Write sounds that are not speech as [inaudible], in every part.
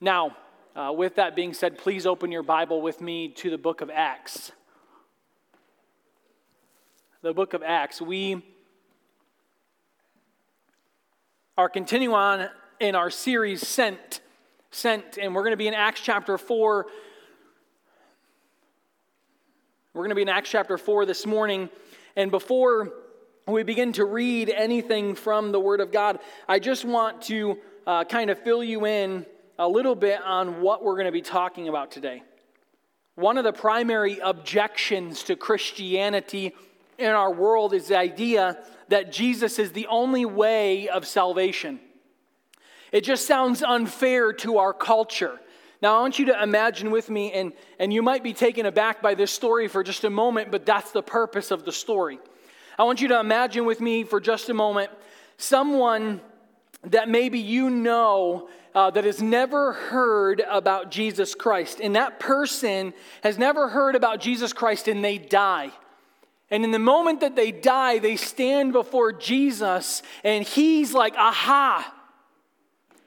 Now, uh, with that being said, please open your Bible with me to the book of Acts. The book of Acts. We are continuing on in our series, Sent. Sent, and we're going to be in Acts chapter 4. We're going to be in Acts chapter 4 this morning. And before we begin to read anything from the Word of God, I just want to uh, kind of fill you in a little bit on what we're going to be talking about today. One of the primary objections to Christianity in our world is the idea that Jesus is the only way of salvation. It just sounds unfair to our culture. Now, I want you to imagine with me, and, and you might be taken aback by this story for just a moment, but that's the purpose of the story. I want you to imagine with me for just a moment someone that maybe you know uh, that has never heard about Jesus Christ. And that person has never heard about Jesus Christ and they die. And in the moment that they die, they stand before Jesus and he's like, aha,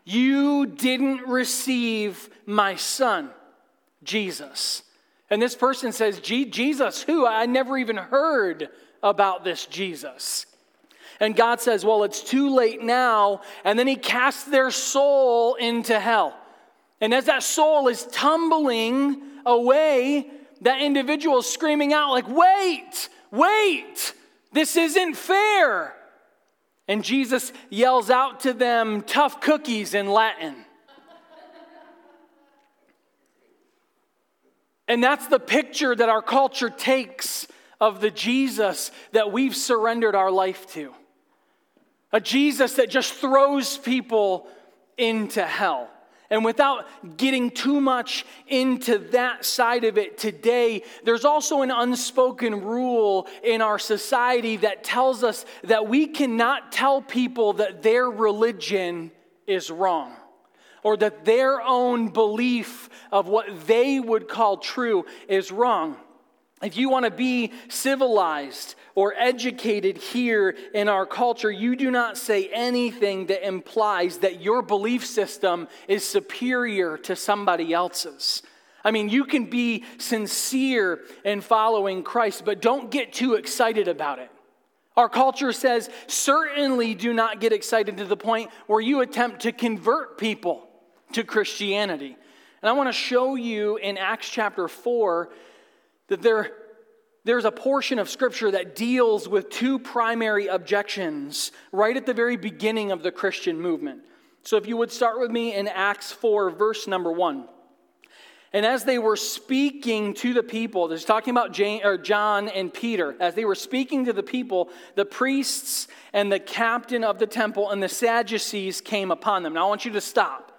you didn't receive my son, Jesus. And this person says, Jesus, who? I never even heard about this Jesus. And God says, Well, it's too late now. And then He casts their soul into hell. And as that soul is tumbling away, that individual is screaming out, like, Wait, wait, this isn't fair. And Jesus yells out to them, Tough cookies in Latin. And that's the picture that our culture takes of the Jesus that we've surrendered our life to a Jesus that just throws people into hell. And without getting too much into that side of it today, there's also an unspoken rule in our society that tells us that we cannot tell people that their religion is wrong or that their own belief of what they would call true is wrong. If you want to be civilized or educated here in our culture, you do not say anything that implies that your belief system is superior to somebody else's. I mean, you can be sincere in following Christ, but don't get too excited about it. Our culture says, certainly do not get excited to the point where you attempt to convert people to Christianity. And I want to show you in Acts chapter 4 that there, there's a portion of Scripture that deals with two primary objections right at the very beginning of the Christian movement. So if you would start with me in Acts 4, verse number 1. And as they were speaking to the people, is talking about John and Peter, as they were speaking to the people, the priests and the captain of the temple and the Sadducees came upon them. Now I want you to stop.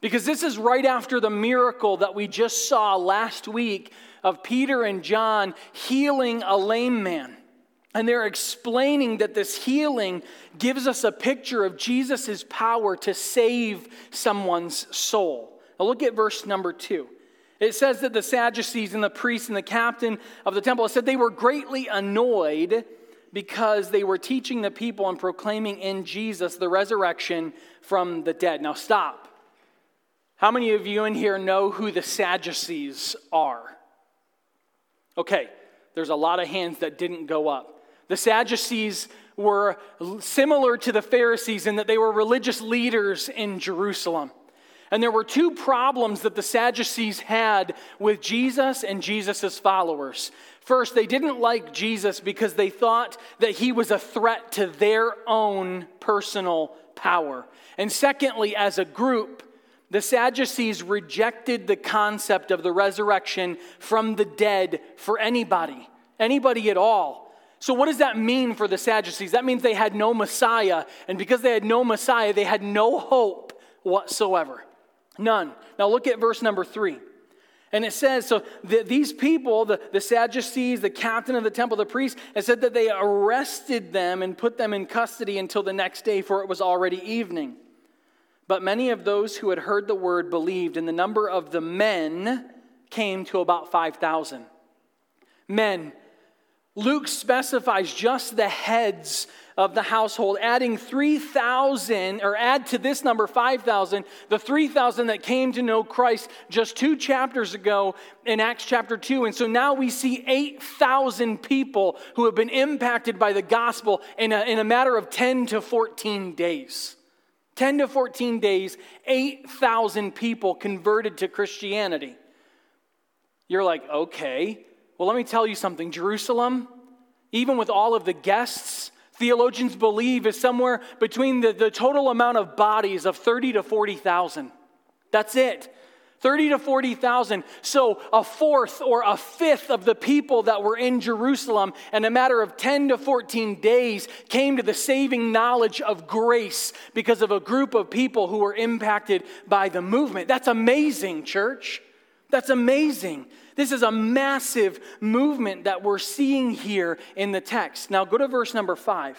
Because this is right after the miracle that we just saw last week of Peter and John healing a lame man. And they're explaining that this healing gives us a picture of Jesus' power to save someone's soul. Now, look at verse number two. It says that the Sadducees and the priests and the captain of the temple said they were greatly annoyed because they were teaching the people and proclaiming in Jesus the resurrection from the dead. Now, stop. How many of you in here know who the Sadducees are? Okay, there's a lot of hands that didn't go up. The Sadducees were similar to the Pharisees in that they were religious leaders in Jerusalem. And there were two problems that the Sadducees had with Jesus and Jesus' followers. First, they didn't like Jesus because they thought that he was a threat to their own personal power. And secondly, as a group, the Sadducees rejected the concept of the resurrection from the dead for anybody, anybody at all. So, what does that mean for the Sadducees? That means they had no Messiah, and because they had no Messiah, they had no hope whatsoever. None. Now, look at verse number three. And it says, so the, these people, the, the Sadducees, the captain of the temple, the priest, it said that they arrested them and put them in custody until the next day, for it was already evening. But many of those who had heard the word believed, and the number of the men came to about 5,000. Men. Luke specifies just the heads of the household, adding 3,000, or add to this number 5,000, the 3,000 that came to know Christ just two chapters ago in Acts chapter 2. And so now we see 8,000 people who have been impacted by the gospel in a, in a matter of 10 to 14 days. 10 to 14 days, 8,000 people converted to Christianity. You're like, okay. Well, let me tell you something. Jerusalem, even with all of the guests, theologians believe is somewhere between the, the total amount of bodies of 30 to 40,000. That's it. 30 to 40,000. So a fourth or a fifth of the people that were in Jerusalem in a matter of 10 to 14 days came to the saving knowledge of grace because of a group of people who were impacted by the movement. That's amazing, church. That's amazing. This is a massive movement that we're seeing here in the text. Now go to verse number five.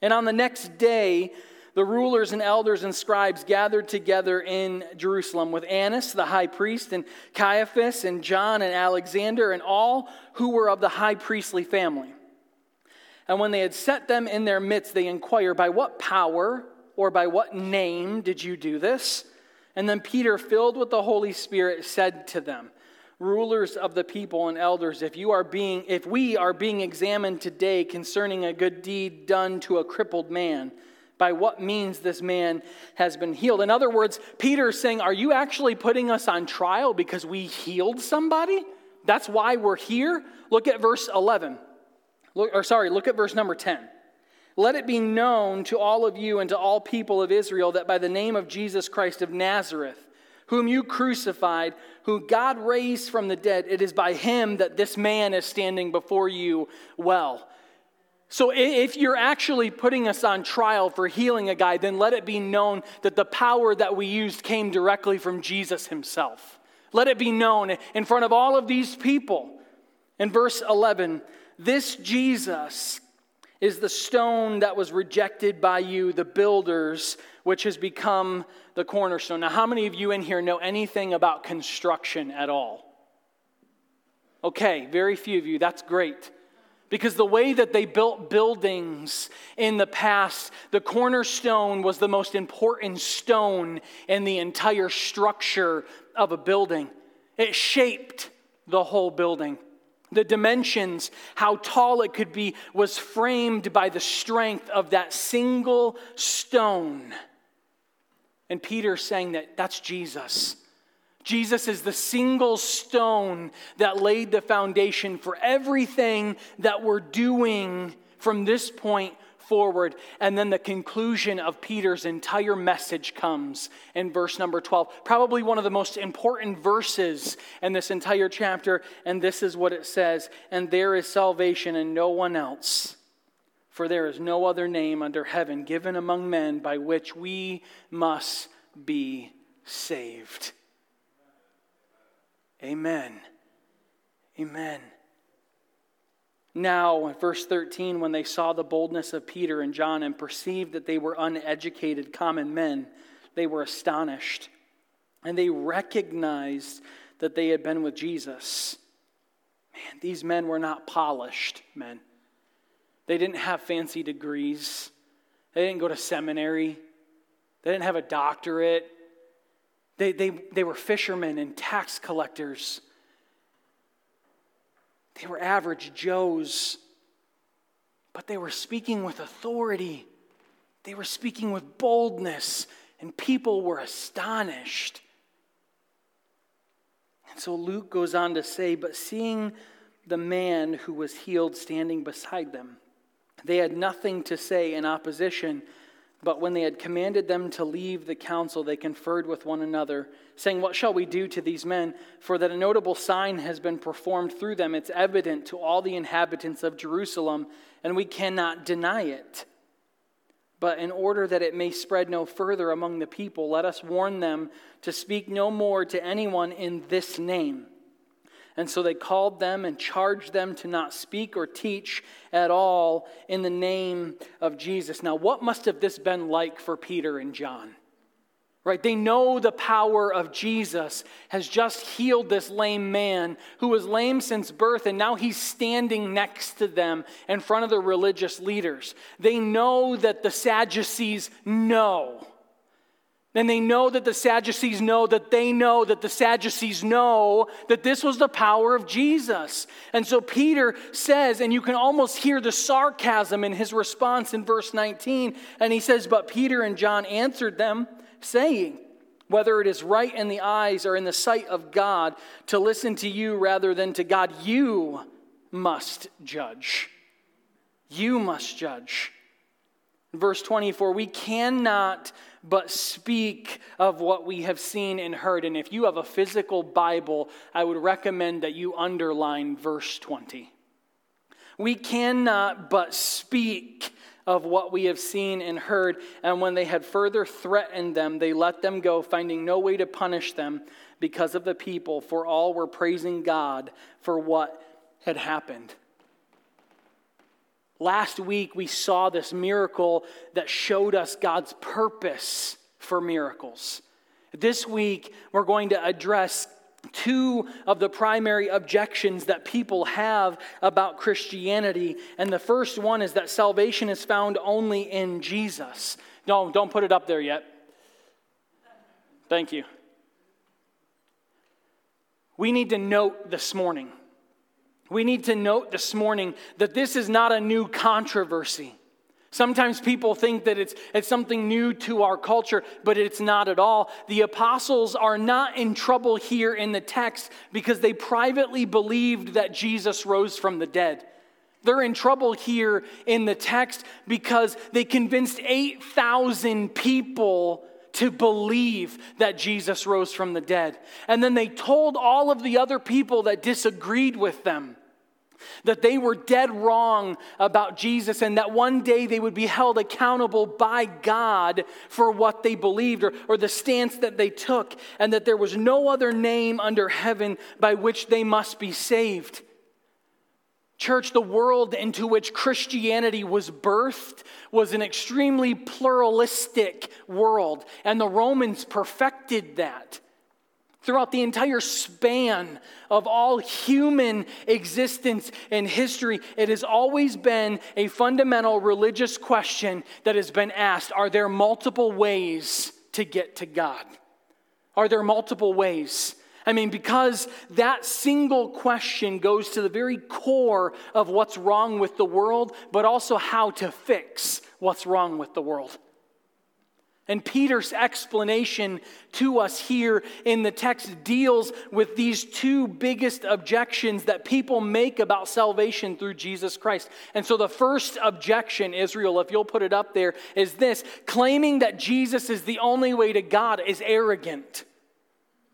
And on the next day, the rulers and elders and scribes gathered together in Jerusalem with Annas, the high priest, and Caiaphas, and John, and Alexander, and all who were of the high priestly family. And when they had set them in their midst, they inquired, By what power or by what name did you do this? And then Peter, filled with the Holy Spirit, said to them, Rulers of the people and elders, if you are being if we are being examined today concerning a good deed done to a crippled man, by what means this man has been healed. In other words, Peter is saying, Are you actually putting us on trial because we healed somebody? That's why we're here? Look at verse 11. Look, or sorry, look at verse number 10. Let it be known to all of you and to all people of Israel that by the name of Jesus Christ of Nazareth, whom you crucified, who God raised from the dead, it is by him that this man is standing before you well. So if you're actually putting us on trial for healing a guy, then let it be known that the power that we used came directly from Jesus himself. Let it be known in front of all of these people. In verse 11, this Jesus is the stone that was rejected by you, the builders, which has become the cornerstone. Now, how many of you in here know anything about construction at all? Okay, very few of you. That's great. Because the way that they built buildings in the past, the cornerstone was the most important stone in the entire structure of a building. It shaped the whole building. The dimensions, how tall it could be, was framed by the strength of that single stone. And Peter saying that that's Jesus. Jesus is the single stone that laid the foundation for everything that we're doing from this point forward. And then the conclusion of Peter's entire message comes in verse number 12. Probably one of the most important verses in this entire chapter. And this is what it says And there is salvation in no one else. For there is no other name under heaven given among men by which we must be saved. Amen. Amen. Now, verse 13, when they saw the boldness of Peter and John and perceived that they were uneducated common men, they were astonished. And they recognized that they had been with Jesus. Man, these men were not polished men. They didn't have fancy degrees, they didn't go to seminary, they didn't have a doctorate. They, they, they were fishermen and tax collectors. They were average Joes, but they were speaking with authority. They were speaking with boldness, and people were astonished. And so Luke goes on to say, But seeing the man who was healed standing beside them, they had nothing to say in opposition but when they had commanded them to leave the council, they conferred with one another, saying, What shall we do to these men? For that a notable sign has been performed through them. It's evident to all the inhabitants of Jerusalem, and we cannot deny it. But in order that it may spread no further among the people, let us warn them to speak no more to anyone in this name. And so they called them and charged them to not speak or teach at all in the name of Jesus. Now, what must have this been like for Peter and John? Right? They know the power of Jesus has just healed this lame man who was lame since birth, and now he's standing next to them in front of the religious leaders. They know that the Sadducees know and they know that the Sadducees know that they know that the Sadducees know that this was the power of Jesus. And so Peter says, and you can almost hear the sarcasm in his response in verse 19. And he says, But Peter and John answered them, saying, Whether it is right in the eyes or in the sight of God to listen to you rather than to God, you must judge. You must judge. Verse 24, we cannot but speak of what we have seen and heard. And if you have a physical Bible, I would recommend that you underline verse 20. We cannot but speak of what we have seen and heard. And when they had further threatened them, they let them go, finding no way to punish them because of the people, for all were praising God for what had happened. Last week, we saw this miracle that showed us God's purpose for miracles. This week, we're going to address two of the primary objections that people have about Christianity. And the first one is that salvation is found only in Jesus. No, don't put it up there yet. Thank you. We need to note this morning we need to note this morning that this is not a new controversy. Sometimes people think that it's, it's something new to our culture, but it's not at all. The apostles are not in trouble here in the text because they privately believed that Jesus rose from the dead. They're in trouble here in the text because they convinced 8,000 people to believe that Jesus rose from the dead. And then they told all of the other people that disagreed with them that they were dead wrong about Jesus and that one day they would be held accountable by God for what they believed or, or the stance that they took, and that there was no other name under heaven by which they must be saved. Church, the world into which Christianity was birthed was an extremely pluralistic world, and the Romans perfected that. Throughout the entire span of all human existence and history, it has always been a fundamental religious question that has been asked Are there multiple ways to get to God? Are there multiple ways? I mean, because that single question goes to the very core of what's wrong with the world, but also how to fix what's wrong with the world. And Peter's explanation to us here in the text deals with these two biggest objections that people make about salvation through Jesus Christ. And so the first objection, Israel, if you'll put it up there, is this claiming that Jesus is the only way to God is arrogant.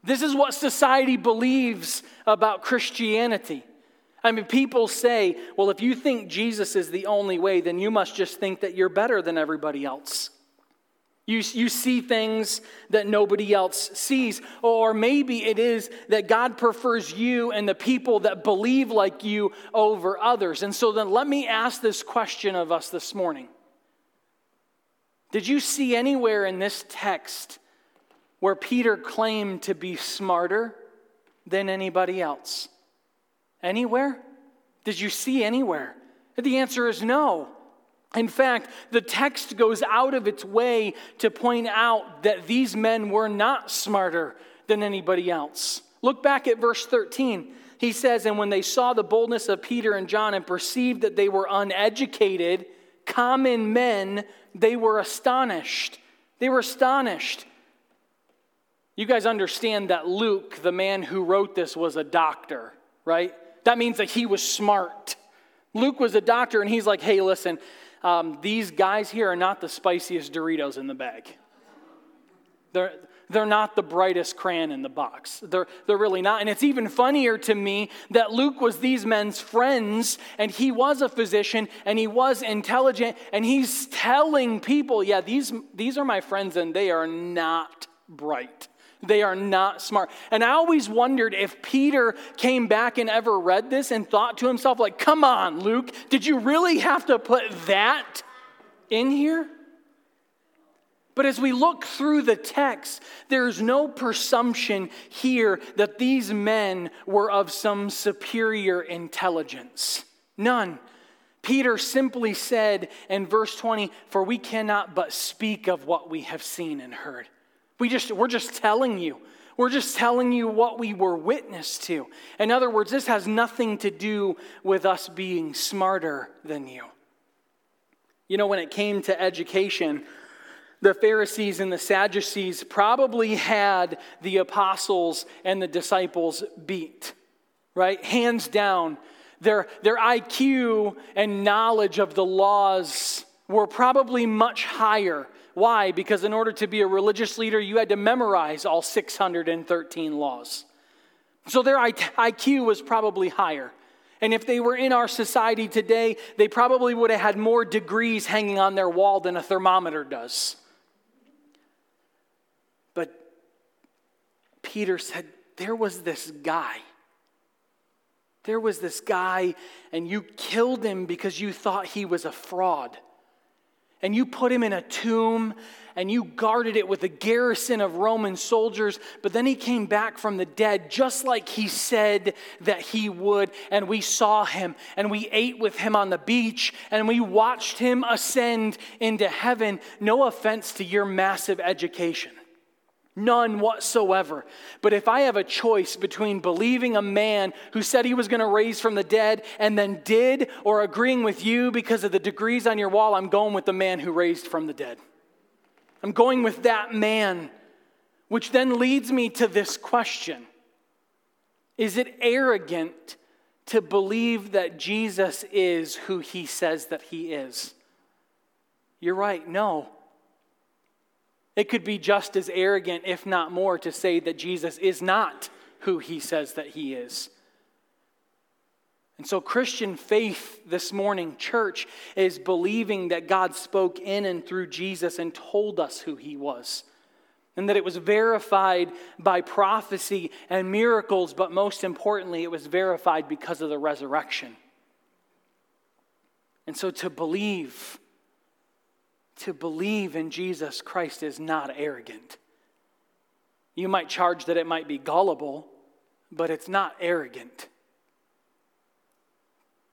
This is what society believes about Christianity. I mean, people say, well, if you think Jesus is the only way, then you must just think that you're better than everybody else. You, you see things that nobody else sees. Or maybe it is that God prefers you and the people that believe like you over others. And so then let me ask this question of us this morning Did you see anywhere in this text where Peter claimed to be smarter than anybody else? Anywhere? Did you see anywhere? The answer is no. In fact, the text goes out of its way to point out that these men were not smarter than anybody else. Look back at verse 13. He says, And when they saw the boldness of Peter and John and perceived that they were uneducated, common men, they were astonished. They were astonished. You guys understand that Luke, the man who wrote this, was a doctor, right? That means that he was smart. Luke was a doctor, and he's like, hey, listen, um, these guys here are not the spiciest Doritos in the bag. They're, they're not the brightest crayon in the box. They're, they're really not. And it's even funnier to me that Luke was these men's friends and he was a physician and he was intelligent and he's telling people, yeah, these, these are my friends and they are not bright. They are not smart. And I always wondered if Peter came back and ever read this and thought to himself, like, come on, Luke, did you really have to put that in here? But as we look through the text, there is no presumption here that these men were of some superior intelligence. None. Peter simply said in verse 20, For we cannot but speak of what we have seen and heard. We just, we're just telling you. We're just telling you what we were witness to. In other words, this has nothing to do with us being smarter than you. You know, when it came to education, the Pharisees and the Sadducees probably had the apostles and the disciples beat, right? Hands down. Their, their IQ and knowledge of the laws were probably much higher. Why? Because in order to be a religious leader, you had to memorize all 613 laws. So their IQ was probably higher. And if they were in our society today, they probably would have had more degrees hanging on their wall than a thermometer does. But Peter said, There was this guy. There was this guy, and you killed him because you thought he was a fraud and you put him in a tomb and you guarded it with a garrison of Roman soldiers, but then he came back from the dead just like he said that he would. And we saw him and we ate with him on the beach and we watched him ascend into heaven. No offense to your massive education. None whatsoever. But if I have a choice between believing a man who said he was going to raise from the dead and then did, or agreeing with you because of the degrees on your wall, I'm going with the man who raised from the dead. I'm going with that man, which then leads me to this question Is it arrogant to believe that Jesus is who he says that he is? You're right, no. It could be just as arrogant, if not more, to say that Jesus is not who he says that he is. And so, Christian faith this morning, church, is believing that God spoke in and through Jesus and told us who he was. And that it was verified by prophecy and miracles, but most importantly, it was verified because of the resurrection. And so, to believe to believe in Jesus Christ is not arrogant. You might charge that it might be gullible, but it's not arrogant.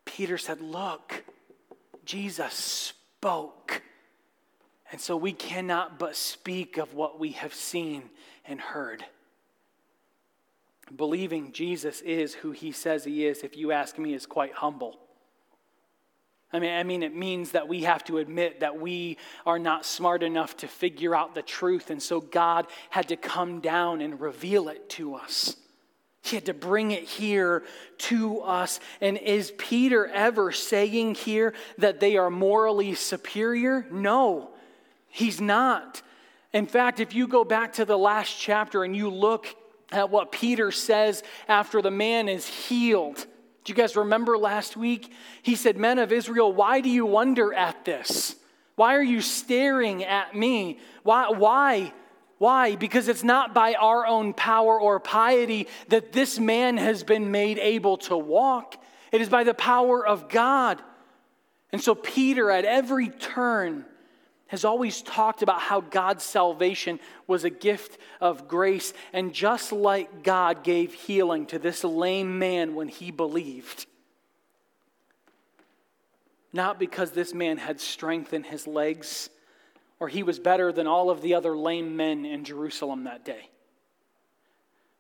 Peter said, Look, Jesus spoke. And so we cannot but speak of what we have seen and heard. Believing Jesus is who he says he is, if you ask me, is quite humble. I mean, I mean, it means that we have to admit that we are not smart enough to figure out the truth. And so God had to come down and reveal it to us. He had to bring it here to us. And is Peter ever saying here that they are morally superior? No, he's not. In fact, if you go back to the last chapter and you look at what Peter says after the man is healed, do you guys remember last week? He said, Men of Israel, why do you wonder at this? Why are you staring at me? Why? Why? Why? Because it's not by our own power or piety that this man has been made able to walk. It is by the power of God. And so, Peter, at every turn, has always talked about how God's salvation was a gift of grace. And just like God gave healing to this lame man when he believed, not because this man had strength in his legs or he was better than all of the other lame men in Jerusalem that day.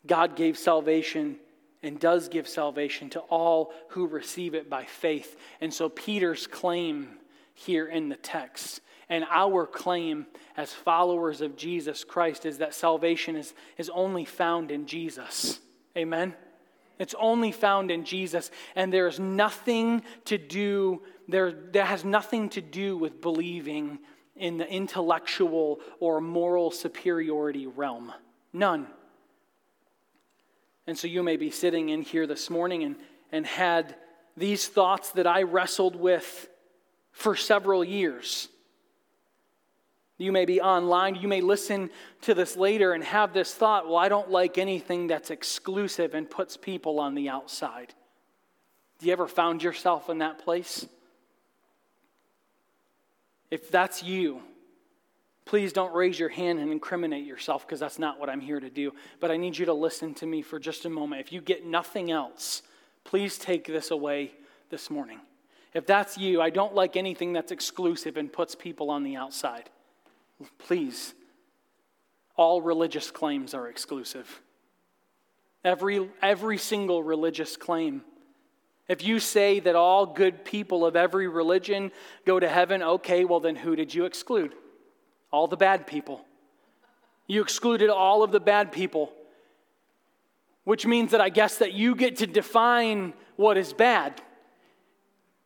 God gave salvation and does give salvation to all who receive it by faith. And so Peter's claim here in the text and our claim as followers of Jesus Christ is that salvation is, is only found in Jesus. Amen? It's only found in Jesus, and there's nothing to do, there, that has nothing to do with believing in the intellectual or moral superiority realm. None. And so you may be sitting in here this morning and, and had these thoughts that I wrestled with for several years. You may be online, you may listen to this later and have this thought, well, I don't like anything that's exclusive and puts people on the outside. Do you ever found yourself in that place? If that's you, Please don't raise your hand and incriminate yourself because that's not what I'm here to do. But I need you to listen to me for just a moment. If you get nothing else, please take this away this morning. If that's you, I don't like anything that's exclusive and puts people on the outside. Please, all religious claims are exclusive. Every, every single religious claim. If you say that all good people of every religion go to heaven, okay, well, then who did you exclude? all the bad people. You excluded all of the bad people, which means that I guess that you get to define what is bad.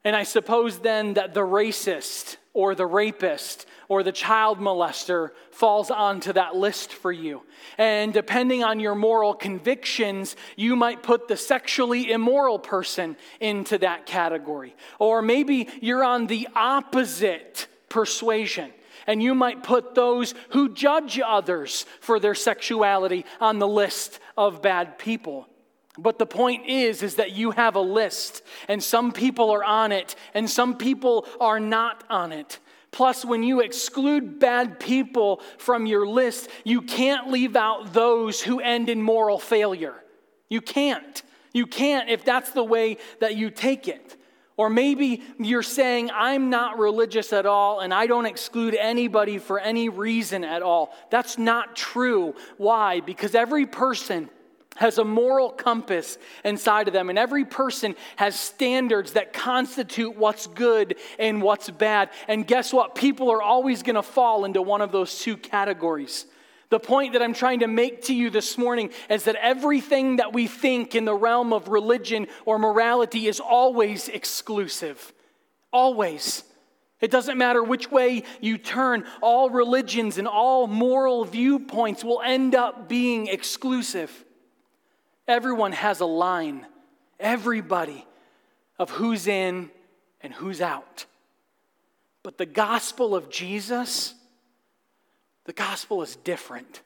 And I suppose then that the racist or the rapist or the child molester falls onto that list for you. And depending on your moral convictions, you might put the sexually immoral person into that category. Or maybe you're on the opposite persuasion and you might put those who judge others for their sexuality on the list of bad people. But the point is is that you have a list and some people are on it and some people are not on it. Plus when you exclude bad people from your list, you can't leave out those who end in moral failure. You can't. You can't if that's the way that you take it. Or maybe you're saying, I'm not religious at all and I don't exclude anybody for any reason at all. That's not true. Why? Because every person has a moral compass inside of them, and every person has standards that constitute what's good and what's bad. And guess what? People are always going to fall into one of those two categories. The point that I'm trying to make to you this morning is that everything that we think in the realm of religion or morality is always exclusive. Always. It doesn't matter which way you turn, all religions and all moral viewpoints will end up being exclusive. Everyone has a line, everybody, of who's in and who's out. But the gospel of Jesus the gospel is different.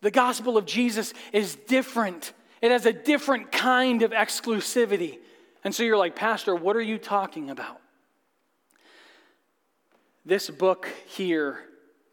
The gospel of Jesus is different. It has a different kind of exclusivity. And so you're like, Pastor, what are you talking about? This book here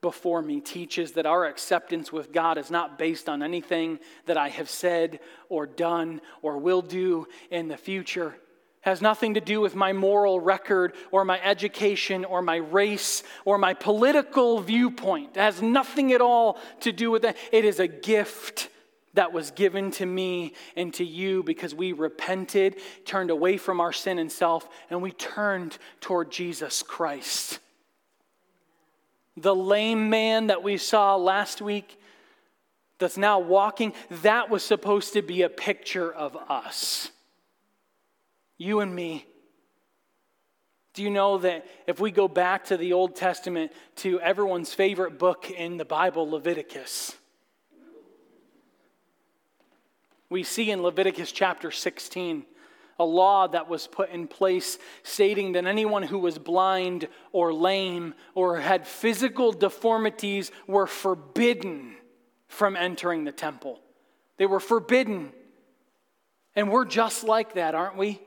before me teaches that our acceptance with God is not based on anything that I have said or done or will do in the future has nothing to do with my moral record or my education or my race or my political viewpoint. It has nothing at all to do with that. It is a gift that was given to me and to you because we repented, turned away from our sin and self, and we turned toward Jesus Christ. The lame man that we saw last week that's now walking, that was supposed to be a picture of us. You and me. Do you know that if we go back to the Old Testament, to everyone's favorite book in the Bible, Leviticus, we see in Leviticus chapter 16 a law that was put in place stating that anyone who was blind or lame or had physical deformities were forbidden from entering the temple. They were forbidden. And we're just like that, aren't we?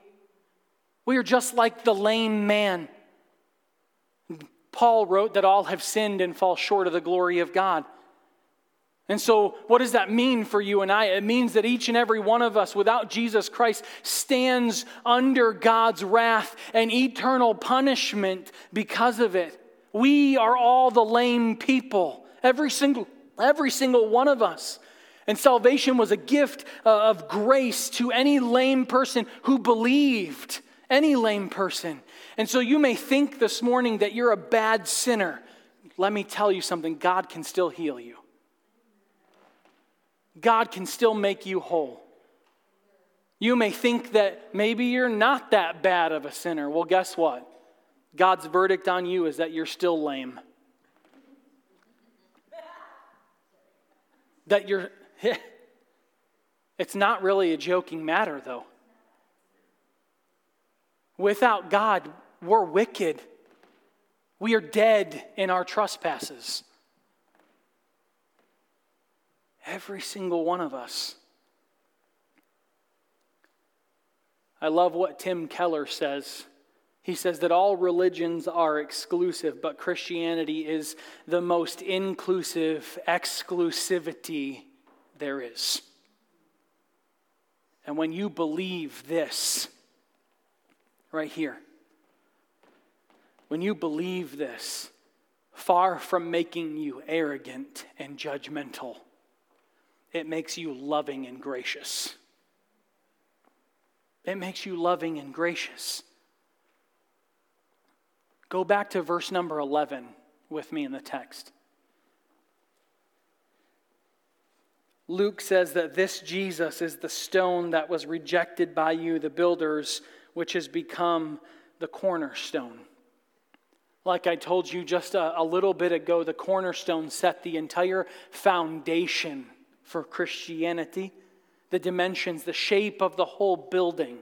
We are just like the lame man. Paul wrote that all have sinned and fall short of the glory of God. And so, what does that mean for you and I? It means that each and every one of us, without Jesus Christ, stands under God's wrath and eternal punishment because of it. We are all the lame people, every single, every single one of us. And salvation was a gift uh, of grace to any lame person who believed any lame person. And so you may think this morning that you're a bad sinner. Let me tell you something God can still heal you, God can still make you whole. You may think that maybe you're not that bad of a sinner. Well, guess what? God's verdict on you is that you're still lame. That you're. [laughs] It's not really a joking matter, though. Without God, we're wicked. We are dead in our trespasses. Every single one of us. I love what Tim Keller says. He says that all religions are exclusive, but Christianity is the most inclusive exclusivity there is. And when you believe this, right here, when you believe this, far from making you arrogant and judgmental, it makes you loving and gracious. It makes you loving and gracious. Go back to verse number 11 with me in the text. Luke says that this Jesus is the stone that was rejected by you, the builders, which has become the cornerstone. Like I told you just a, a, little bit ago, the cornerstone set the entire foundation for Christianity, the dimensions, the shape of the whole building.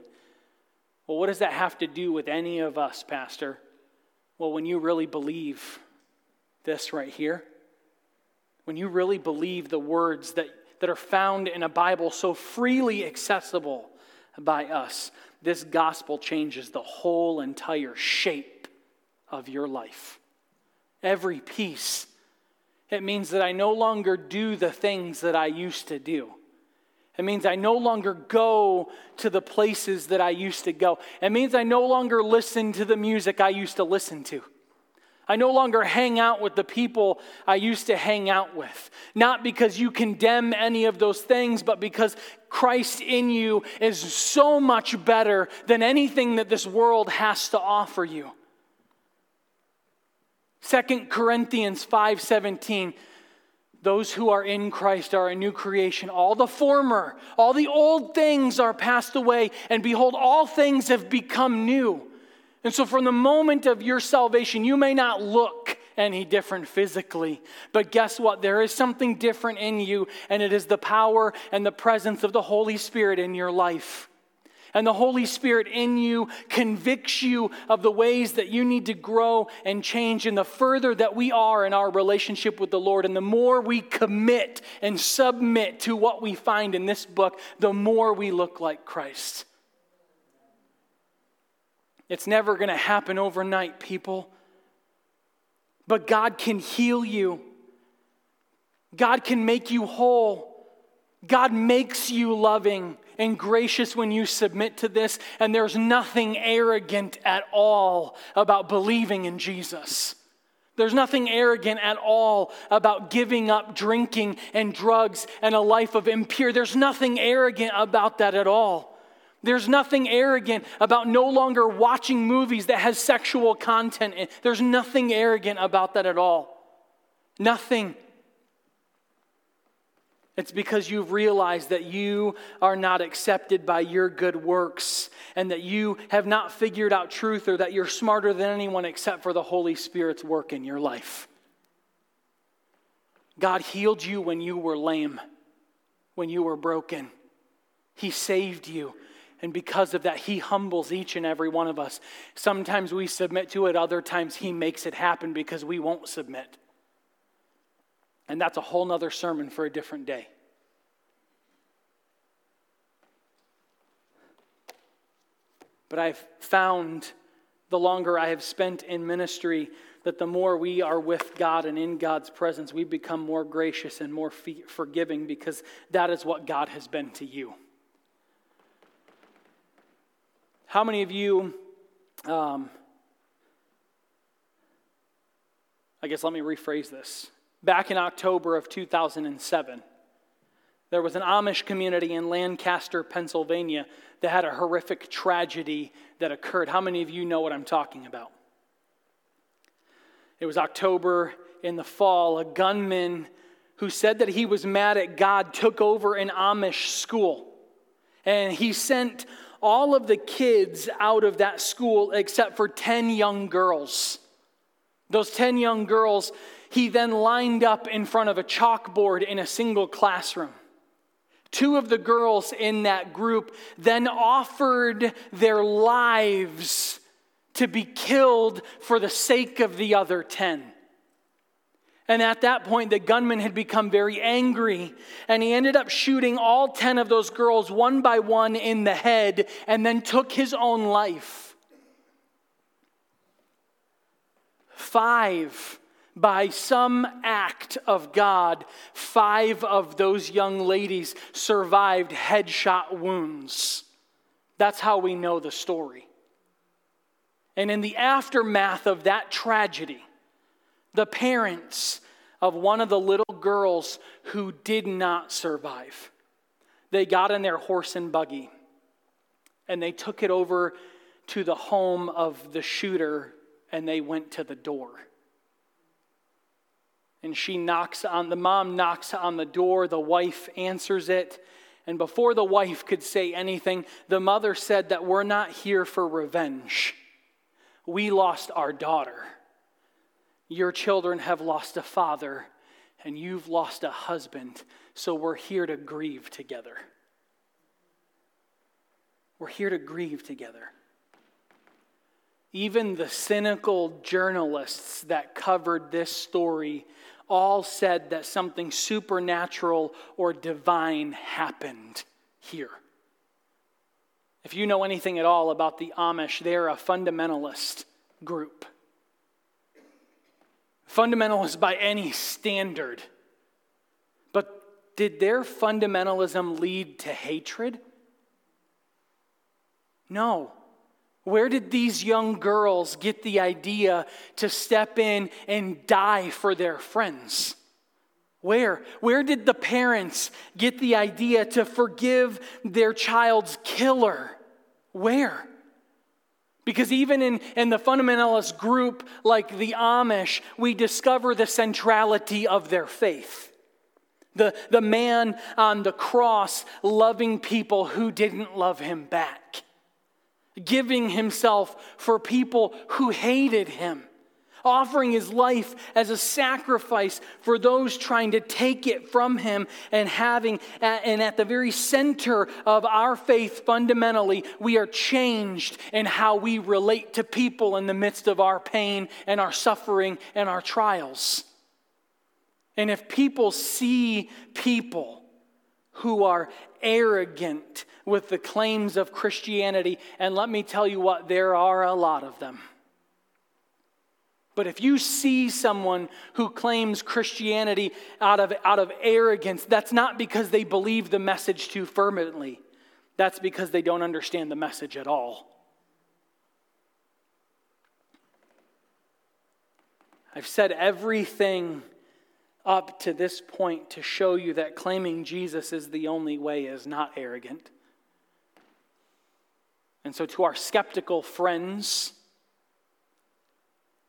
Well, what does that have to do with any of us, Pastor? Well, when you really believe this right here, when you really believe the words that, that are found in a Bible so freely accessible by us, this gospel changes the whole entire shape of your life. Every piece. It means that I no longer do the things that I used to do. It means I no longer go to the places that I used to go. It means I no longer listen to the music I used to listen to. I no longer hang out with the people I used to hang out with. Not because you condemn any of those things, but because Christ in you is so much better than anything that this world has to offer you. 2 Corinthians 5:17 those who are in Christ are a new creation. All the former, all the old things are passed away, and behold, all things have become new. And so, from the moment of your salvation, you may not look any different physically, but guess what? There is something different in you, and it is the power and the presence of the Holy Spirit in your life and the Holy Spirit in you convicts you of the ways that you need to grow and change. And the further that we are in our relationship with the Lord, and the more we commit and submit to what we find in this book, the more we look like Christ. It's never going to happen overnight, people. But God can heal you. God can make you whole. God makes you loving and gracious when you submit to this, and there's nothing arrogant at all about believing in Jesus. There's nothing arrogant at all about giving up drinking and drugs and a life of impure. There's nothing arrogant about that at all. There's nothing arrogant about no longer watching movies that has sexual content. There's nothing arrogant about that at all. Nothing. It's because you've realized that you are not accepted by your good works and that you have not figured out truth or that you're smarter than anyone except for the Holy Spirit's work in your life. God healed you when you were lame, when you were broken. He saved you. And because of that, He humbles each and every one of us. Sometimes we submit to it, other times He makes it happen because we won't submit. And that's a whole nother sermon for a different day. But I've found the longer I have spent in ministry that the more we are with God and in God's presence, we become more gracious and more forgiving because that is what God has been to you. How many of you, um, I guess let me rephrase this back in October of 2007, there was an Amish community in Lancaster, Pennsylvania, that had a horrific tragedy that occurred. How many of you know what I'm talking about? It was October in the fall. A gunman who said that he was mad at God took over an Amish school. And he sent all of the kids out of that school except for 10 young girls. Those 10 young girls he then lined up in front of a chalkboard in a single classroom. Two of the girls in that group then offered their lives to be killed for the sake of the other 10. And at that point, the gunman had become very angry, and he ended up shooting all 10 of those girls one by one in the head and then took his own life. five, by some act of God, five of those young ladies survived headshot wounds. That's how we know the story. And in the aftermath of that tragedy, the parents of one of the little girls who did not survive, they got in their horse and buggy and they took it over to the home of the shooter and they went to the door. And she knocks on, the mom knocks on the door, the wife answers it. And before the wife could say anything, the mother said that we're not here for revenge. We lost our daughter. Your children have lost a father, and you've lost a husband, so we're here to grieve together. We're here to grieve together. Even the cynical journalists that covered this story all said that something supernatural or divine happened here. If you know anything at all about the Amish, they're a fundamentalist group. Fundamentalist by any standard. But did their fundamentalism lead to hatred? No. Where did these young girls get the idea to step in and die for their friends? Where? Where did the parents get the idea to forgive their child's killer? Where? Because even in, in the fundamentalist group like the Amish, we discover the centrality of their faith. The, the man on the cross loving people who didn't love him back giving himself for people who hated him, offering his life as a sacrifice for those trying to take it from him, and having, and at the very center of our faith, fundamentally, we are changed in how we relate to people in the midst of our pain and our suffering and our trials. And if people see people who are arrogant with the claims of Christianity. And let me tell you what, there are a lot of them. But if you see someone who claims Christianity out of, out of arrogance, that's not because they believe the message too fervently. That's because they don't understand the message at all. I've said everything up to this point to show you that claiming Jesus is the only way is not arrogant. And so, to our skeptical friends,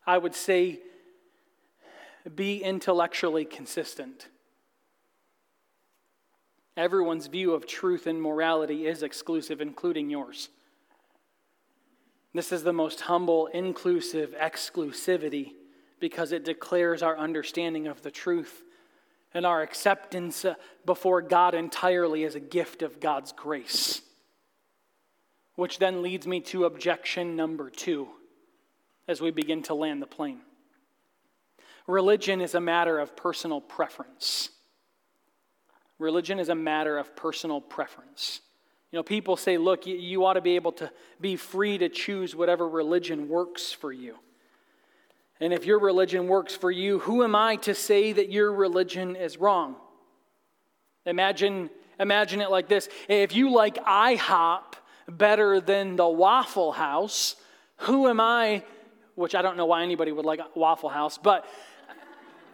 I would say be intellectually consistent. Everyone's view of truth and morality is exclusive, including yours. This is the most humble, inclusive exclusivity because it declares our understanding of the truth and our acceptance uh, before God entirely as a gift of God's grace. Which then leads me to objection number two as we begin to land the plane. Religion is a matter of personal preference. Religion is a matter of personal preference. You know, people say, look, you, you ought to be able to be free to choose whatever religion works for you. And if your religion works for you, who am I to say that your religion is wrong? Imagine, imagine it like this. If you like IHOP better than the Waffle House, who am I? Which I don't know why anybody would like Waffle House, but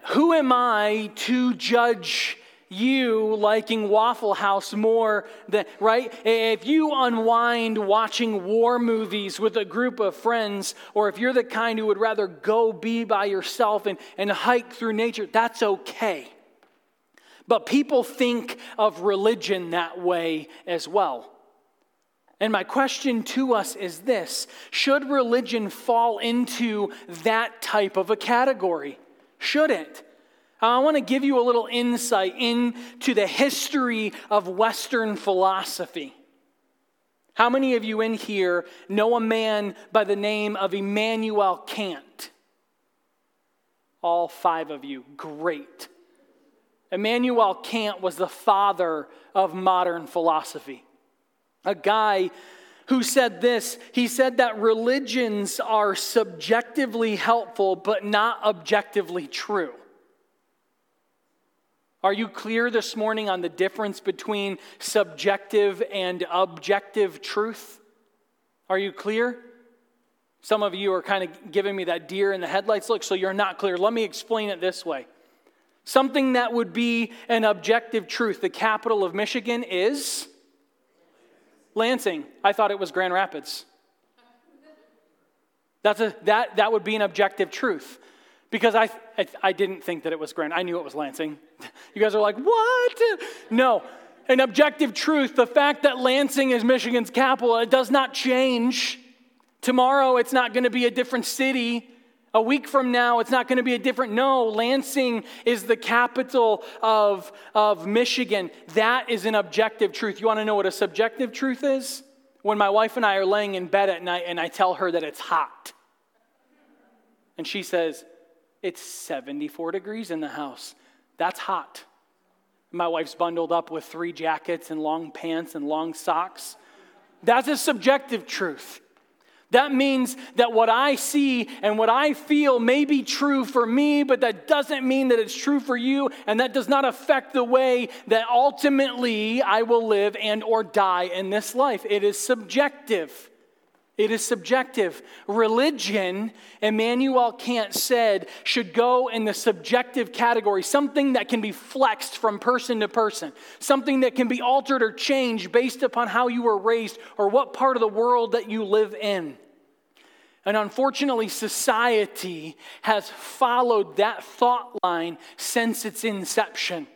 who am I to judge you liking Waffle House more than, right? If you unwind watching war movies with a group of friends, or if you're the kind who would rather go be by yourself and, and hike through nature, that's okay. But people think of religion that way as well. And my question to us is this Should religion fall into that type of a category? Should it? Uh, I want to give you a little insight into the history of Western philosophy. How many of you in here know a man by the name of Immanuel Kant? All five of you. Great. Immanuel Kant was the father of modern philosophy a guy who said this. He said that religions are subjectively helpful, but not objectively true. Are you clear this morning on the difference between subjective and objective truth? Are you clear? Some of you are kind of giving me that deer in the headlights look, so you're not clear. Let me explain it this way. Something that would be an objective truth. The capital of Michigan is Lansing. I thought it was Grand Rapids. That's a, that, that would be an objective truth. Because I, I, I didn't think that it was Grand. I knew it was Lansing. [laughs] You guys are like, what? No. An objective truth, the fact that Lansing is Michigan's capital, it does not change. Tomorrow, it's not going to be a different city. A week from now, it's not going to be a different. No, Lansing is the capital of, of Michigan. That is an objective truth. You want to know what a subjective truth is? When my wife and I are laying in bed at night and I tell her that it's hot. And she says, It's 74 degrees in the house. That's hot. My wife's bundled up with three jackets and long pants and long socks. That's a subjective truth. That means that what I see and what I feel may be true for me, but that doesn't mean that it's true for you, and that does not affect the way that ultimately I will live and or die in this life. It is subjective. It is subjective. Religion, Immanuel Kant said, should go in the subjective category, something that can be flexed from person to person, something that can be altered or changed based upon how you were raised or what part of the world that you live in. And unfortunately, society has followed that thought line since its inception.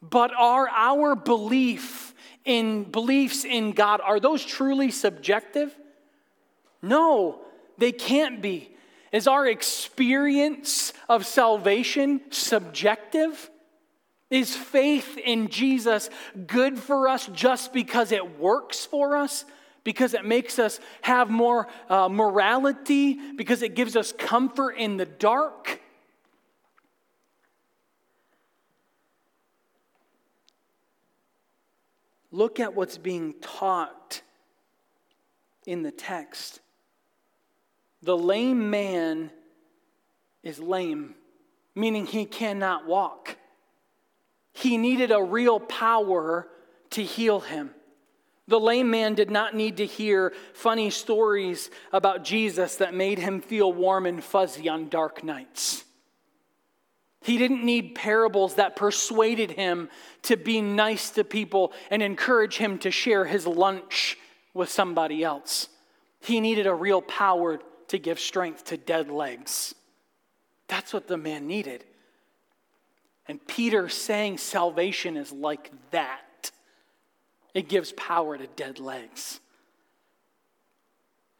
But are our belief in beliefs in God are those truly subjective? No, they can't be. Is our experience of salvation subjective? Is faith in Jesus good for us just because it works for us? because it makes us have more uh, morality, because it gives us comfort in the dark. Look at what's being taught in the text. The lame man is lame, meaning he cannot walk. He needed a real power to heal him. The lame man did not need to hear funny stories about Jesus that made him feel warm and fuzzy on dark nights. He didn't need parables that persuaded him to be nice to people and encourage him to share his lunch with somebody else. He needed a real power to give strength to dead legs. That's what the man needed. And Peter saying salvation is like that. It gives power to dead legs.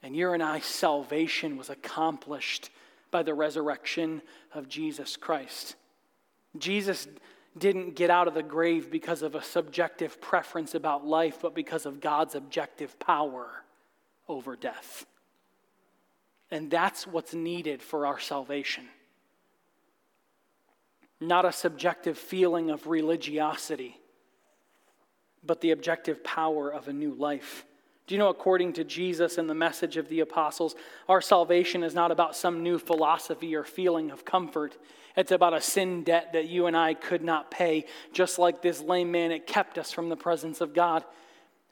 And you and I salvation was accomplished by the resurrection of Jesus Christ. Jesus didn't get out of the grave because of a subjective preference about life, but because of God's objective power over death. And that's what's needed for our salvation. Not a subjective feeling of religiosity but the objective power of a new life. Do you know, according to Jesus and the message of the apostles, our salvation is not about some new philosophy or feeling of comfort. It's about a sin debt that you and I could not pay. Just like this lame man, it kept us from the presence of God.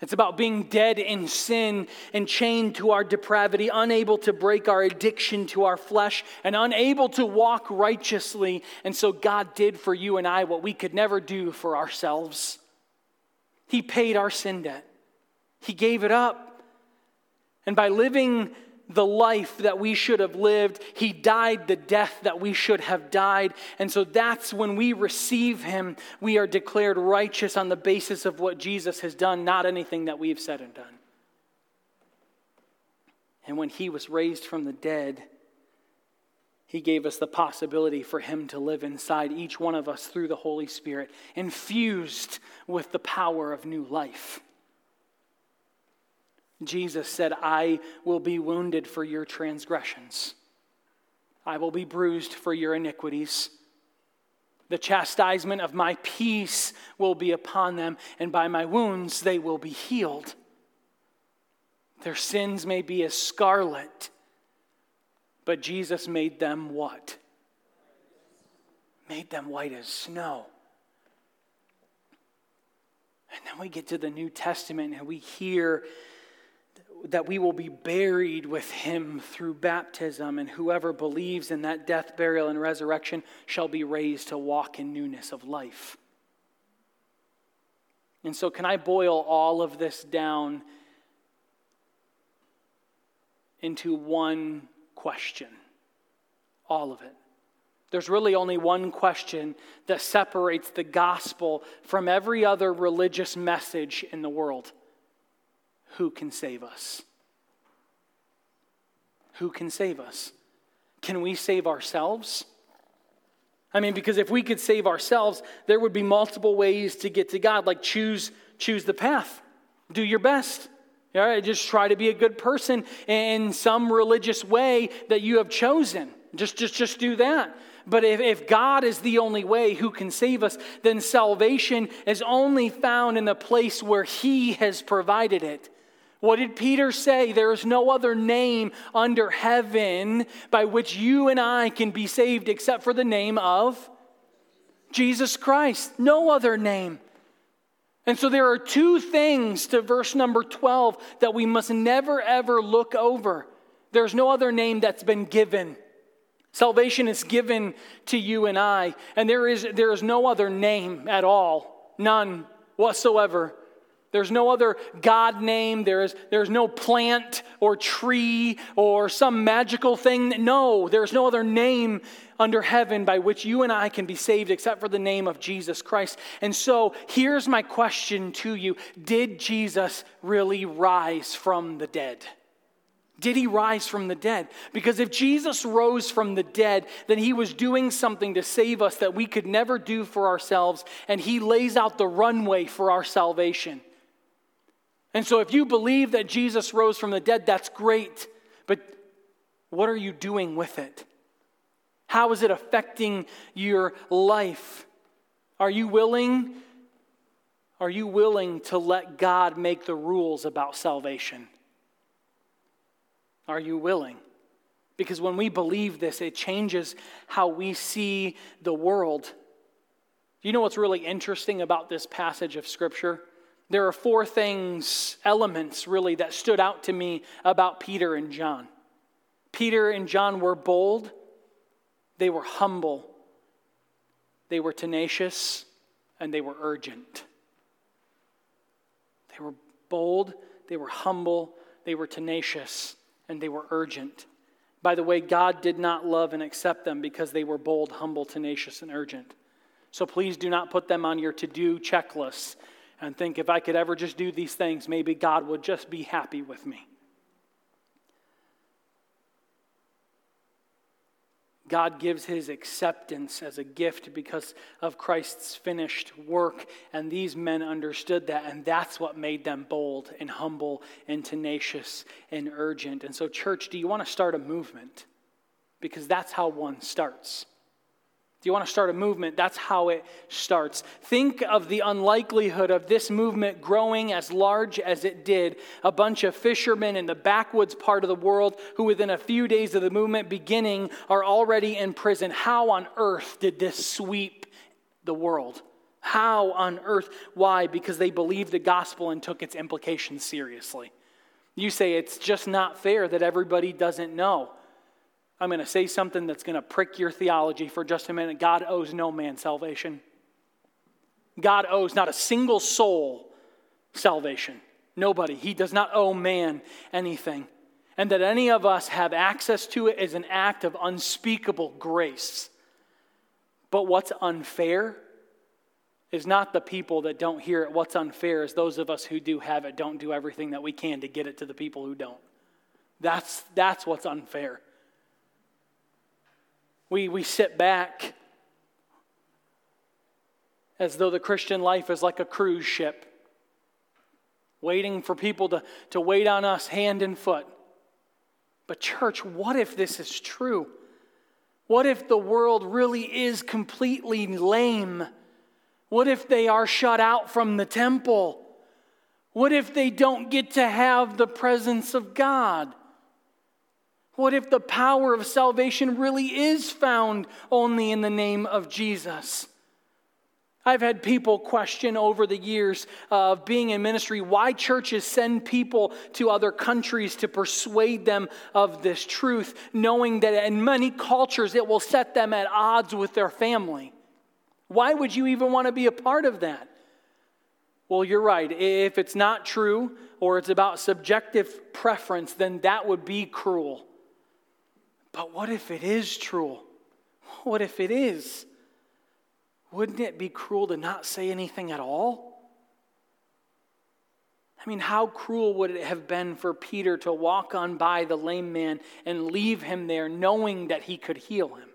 It's about being dead in sin and chained to our depravity, unable to break our addiction to our flesh, and unable to walk righteously. And so God did for you and I what we could never do for ourselves. He paid our sin debt, He gave it up. And by living the life that we should have lived, He died the death that we should have died. And so that's when we receive Him, we are declared righteous on the basis of what Jesus has done, not anything that we've said and done. And when He was raised from the dead, he gave us the possibility for Him to live inside each one of us through the Holy Spirit, infused with the power of new life. Jesus said, I will be wounded for your transgressions, I will be bruised for your iniquities. The chastisement of my peace will be upon them, and by my wounds they will be healed. Their sins may be as scarlet, but Jesus made them what? Made them white as snow. And then we get to the New Testament and we hear that we will be buried with him through baptism, and whoever believes in that death, burial, and resurrection shall be raised to walk in newness of life. And so, can I boil all of this down into one question? All of it. There's really only one question that separates the gospel from every other religious message in the world Who can save us? Who can save us? Can we save ourselves? I mean, because if we could save ourselves, there would be multiple ways to get to God. Like choose, choose the path. Do your best. All right, just try to be a good person in some religious way that you have chosen. Just, just, just do that. But if, if God is the only way who can save us, then salvation is only found in the place where He has provided it. What did Peter say? There is no other name under heaven by which you and I can be saved except for the name of Jesus Christ. No other name. And so there are two things to verse number 12 that we must never ever look over. There's no other name that's been given. Salvation is given to you and I, and there is, there is no other name at all, none whatsoever there's no other God name. There is, there's no plant or tree or some magical thing. No, there's no other name under heaven by which you and I can be saved except for the name of Jesus Christ. And so here's my question to you Did Jesus really rise from the dead? Did he rise from the dead? Because if Jesus rose from the dead, then he was doing something to save us that we could never do for ourselves, and he lays out the runway for our salvation. And so, if you believe that Jesus rose from the dead, that's great. But what are you doing with it? How is it affecting your life? Are you willing? Are you willing to let God make the rules about salvation? Are you willing? Because when we believe this, it changes how we see the world. You know what's really interesting about this passage of Scripture? There are four things, elements really, that stood out to me about Peter and John. Peter and John were bold, they were humble, they were tenacious, and they were urgent. They were bold, they were humble, they were tenacious, and they were urgent. By the way, God did not love and accept them because they were bold, humble, tenacious, and urgent. So please do not put them on your to do checklist and think if I could ever just do these things, maybe God would just be happy with me. God gives his acceptance as a gift because of Christ's finished work, and these men understood that, and that's what made them bold and humble and tenacious and urgent. And so, church, do you want to start a movement? Because that's how one starts. Do you want to start a movement? That's how it starts. Think of the unlikelihood of this movement growing as large as it did. A bunch of fishermen in the backwoods part of the world who, within a few days of the movement beginning, are already in prison. How on earth did this sweep the world? How on earth? Why? Because they believed the gospel and took its implications seriously. You say it's just not fair that everybody doesn't know. I'm going to say something that's going to prick your theology for just a minute. God owes no man salvation. God owes not a single soul salvation. Nobody. He does not owe man anything. And that any of us have access to it is an act of unspeakable grace. But what's unfair is not the people that don't hear it. What's unfair is those of us who do have it don't do everything that we can to get it to the people who don't. That's, that's what's unfair. We, we sit back as though the Christian life is like a cruise ship, waiting for people to, to wait on us hand and foot. But, church, what if this is true? What if the world really is completely lame? What if they are shut out from the temple? What if they don't get to have the presence of God? What if the power of salvation really is found only in the name of Jesus? I've had people question over the years of being in ministry why churches send people to other countries to persuade them of this truth, knowing that in many cultures it will set them at odds with their family. Why would you even want to be a part of that? Well, you're right. If it's not true or it's about subjective preference, then that would be cruel. But what if it is true? What if it is? wouldn't it be cruel to not say anything at all? I mean, how cruel would it have been for Peter to walk on by the lame man and leave him there knowing that he could heal him?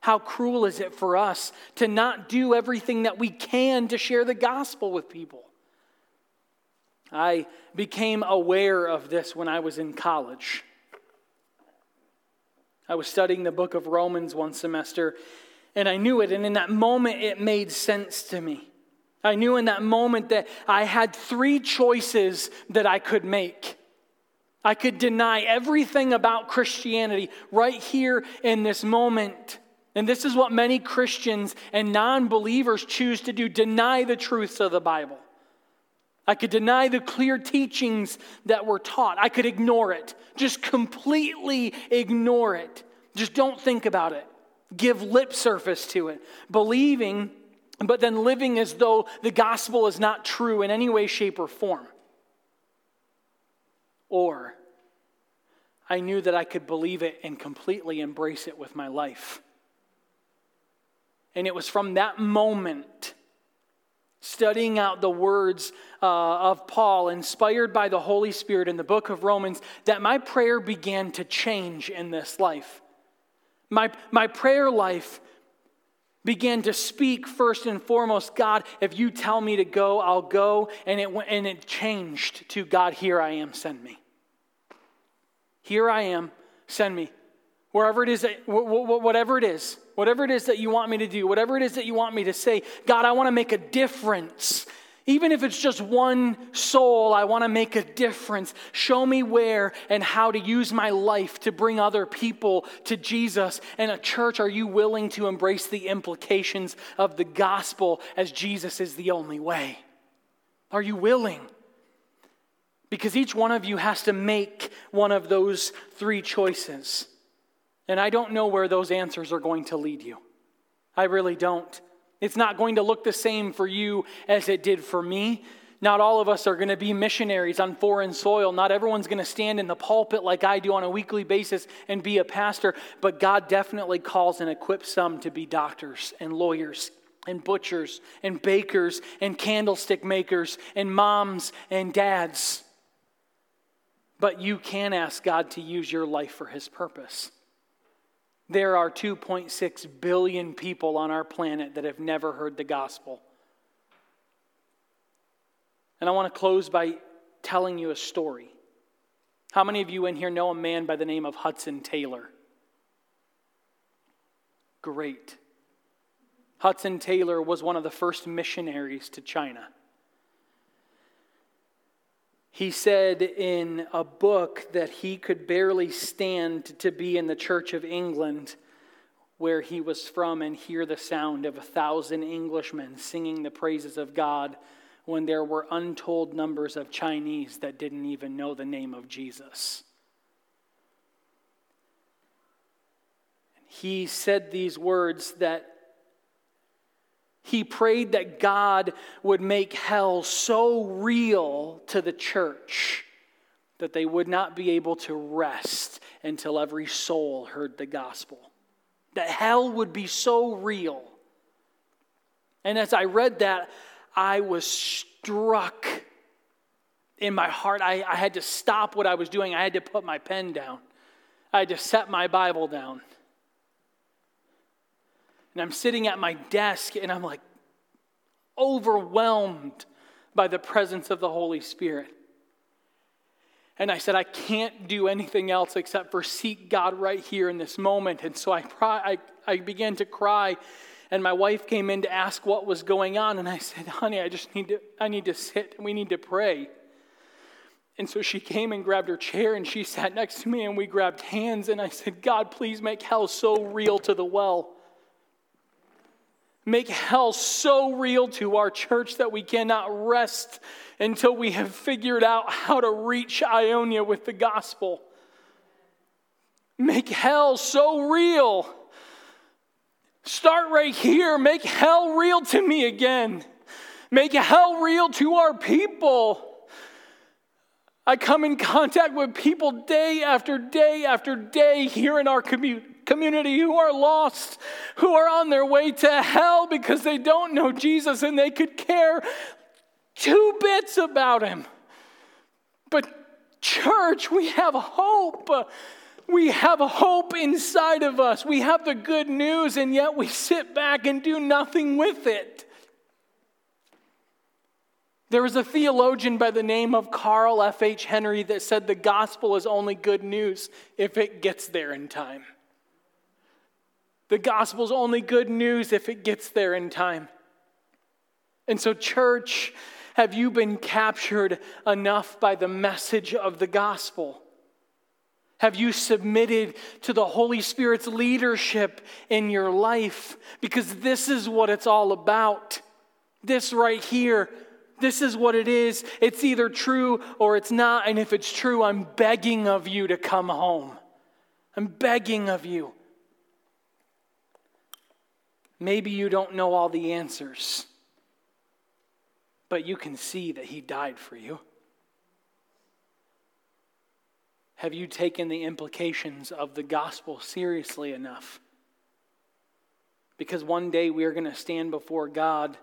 How cruel is it for us to not do everything that we can to share the gospel with people? I became aware of this when I was in college. I was studying the book of Romans one semester, and I knew it. And in that moment, it made sense to me. I knew in that moment that I had three choices that I could make. I could deny everything about Christianity right here in this moment. And this is what many Christians and non believers choose to do deny the truths of the Bible. I could deny the clear teachings that were taught. I could ignore it, just completely ignore it. Just don't think about it give lip service to it, believing, but then living as though the gospel is not true in any way, shape, or form. Or I knew that I could believe it and completely embrace it with my life. And it was from that moment, studying out the words uh, of Paul, inspired by the Holy Spirit in the book of Romans, that my prayer began to change in this life. My, my prayer life began to speak first and foremost God, if you tell me to go, I'll go. And it, and it changed to God, here I am, send me. Here I am, send me. Wherever it is, whatever it is, whatever it is that you want me to do, whatever it is that you want me to say, God, I want to make a difference even if it's just one soul, I want to make a difference. Show me where and how to use my life to bring other people to Jesus. And a church, are you willing to embrace the implications of the gospel as Jesus is the only way? Are you willing? Because each one of you has to make one of those three choices. And I don't know where those answers are going to lead you. I really don't. It's not going to look the same for you as it did for me. Not all of us are going to be missionaries on foreign soil. Not everyone's going to stand in the pulpit like I do on a weekly basis and be a pastor. But God definitely calls and equips some to be doctors and lawyers and butchers and bakers and candlestick makers and moms and dads. But you can ask God to use your life for His purpose. There are 2.6 billion people on our planet that have never heard the gospel. And I want to close by telling you a story. How many of you in here know a man by the name of Hudson Taylor? Great. Hudson Taylor was one of the first missionaries to China. He said in a book that he could barely stand to be in the Church of England, where he was from, and hear the sound of a thousand Englishmen singing the praises of God when there were untold numbers of Chinese that didn't even know the name of Jesus. He said these words that he prayed that God would make hell so real to the church that they would not be able to rest until every soul heard the gospel. That hell would be so real. And as I read that, I was struck in my heart. I, I had to stop what I was doing, I had to put my pen down, I had to set my Bible down. And I'm sitting at my desk and I'm like overwhelmed by the presence of the Holy Spirit. And I said, I can't do anything else except for seek God right here in this moment. And so I, I, I began to cry. And my wife came in to ask what was going on. And I said, honey, I just need to, I need to sit and we need to pray. And so she came and grabbed her chair and she sat next to me and we grabbed hands. And I said, God, please make hell so real to the well. Make hell so real to our church that we cannot rest until we have figured out how to reach Ionia with the gospel. Make hell so real. Start right here. Make hell real to me again. Make hell real to our people. I come in contact with people day after day after day here in our community who are lost, who are on their way to hell because they don't know Jesus and they could care two bits about him. But, church, we have hope. We have hope inside of us. We have the good news, and yet we sit back and do nothing with it. There was a theologian by the name of Carl F.H. Henry that said the gospel is only good news if it gets there in time. The gospel's only good news if it gets there in time. And so, church, have you been captured enough by the message of the gospel? Have you submitted to the Holy Spirit's leadership in your life? Because this is what it's all about. This right here, this is what it is. It's either true or it's not. And if it's true, I'm begging of you to come home. I'm begging of you. Maybe you don't know all the answers, but you can see that He died for you. Have you taken the implications of the gospel seriously enough? Because one day we are going to stand before God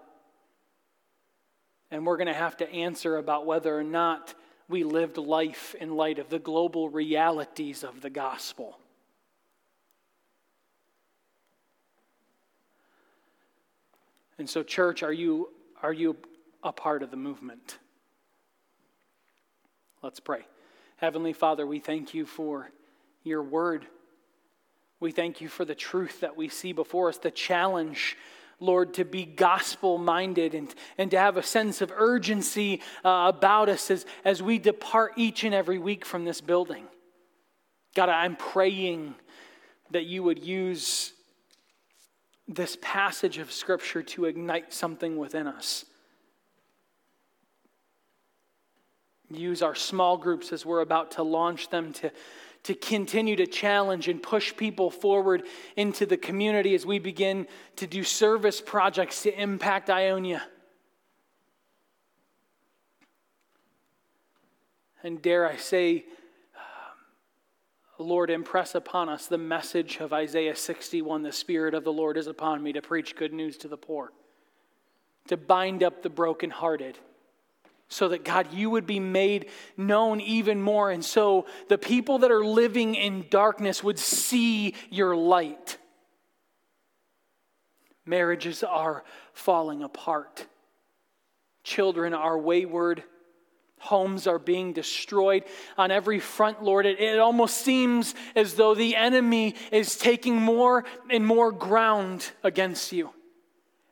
and we're going to have to answer about whether or not we lived life in light of the global realities of the gospel. And so, church, are you, are you a part of the movement? Let's pray. Heavenly Father, we thank you for your word. We thank you for the truth that we see before us, the challenge, Lord, to be gospel minded and, and to have a sense of urgency uh, about us as, as we depart each and every week from this building. God, I'm praying that you would use this passage of Scripture to ignite something within us. use our small groups as we're about to launch them to, to continue to challenge and push people forward into the community as we begin to do service projects to impact Ionia. And dare I say, Lord, impress upon us the message of Isaiah 61 the Spirit of the Lord is upon me to preach good news to the poor, to bind up the brokenhearted so that God, you would be made known even more. And so the people that are living in darkness would see your light. Marriages are falling apart, children are wayward. Homes are being destroyed on every front, Lord. It, it almost seems as though the enemy is taking more and more ground against you.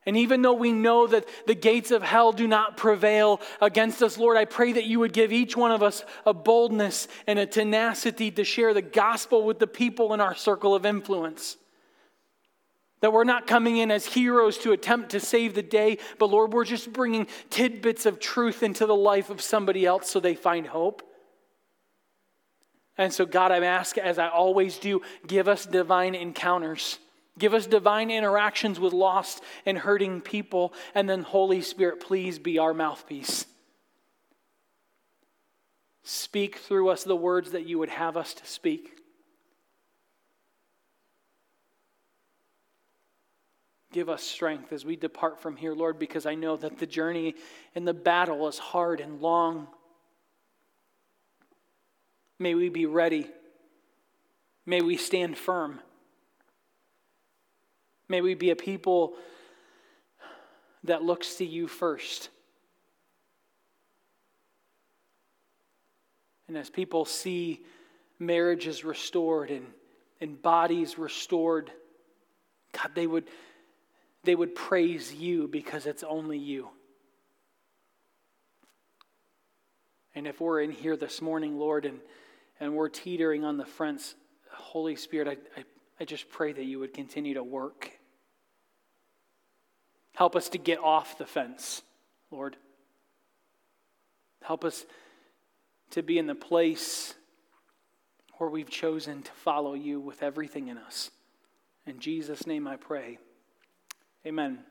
And even though we know that the gates of hell do not prevail against us, Lord, I pray that you would give each one of us a boldness and a tenacity to share the gospel with the people in our circle of influence. That we're not coming in as heroes to attempt to save the day, but Lord, we're just bringing tidbits of truth into the life of somebody else so they find hope. And so, God, I ask, as I always do, give us divine encounters Give us divine interactions with lost and hurting people. And then, Holy Spirit, please be our mouthpiece. Speak through us the words that you would have us to speak. Give us strength as we depart from here, Lord, because I know that the journey and the battle is hard and long. May we be ready. May we stand firm. May we be a people that looks to you first. And as people see marriages restored and, and bodies restored, God, they would, they would praise you because it's only you. And if we're in here this morning, Lord, and, and we're teetering on the fence, Holy Spirit, I, I, I just pray that you would continue to work. Help us to get off the fence, Lord. Help us to be in the place where we've chosen to follow you with everything in us. In Jesus' name I pray. Amen.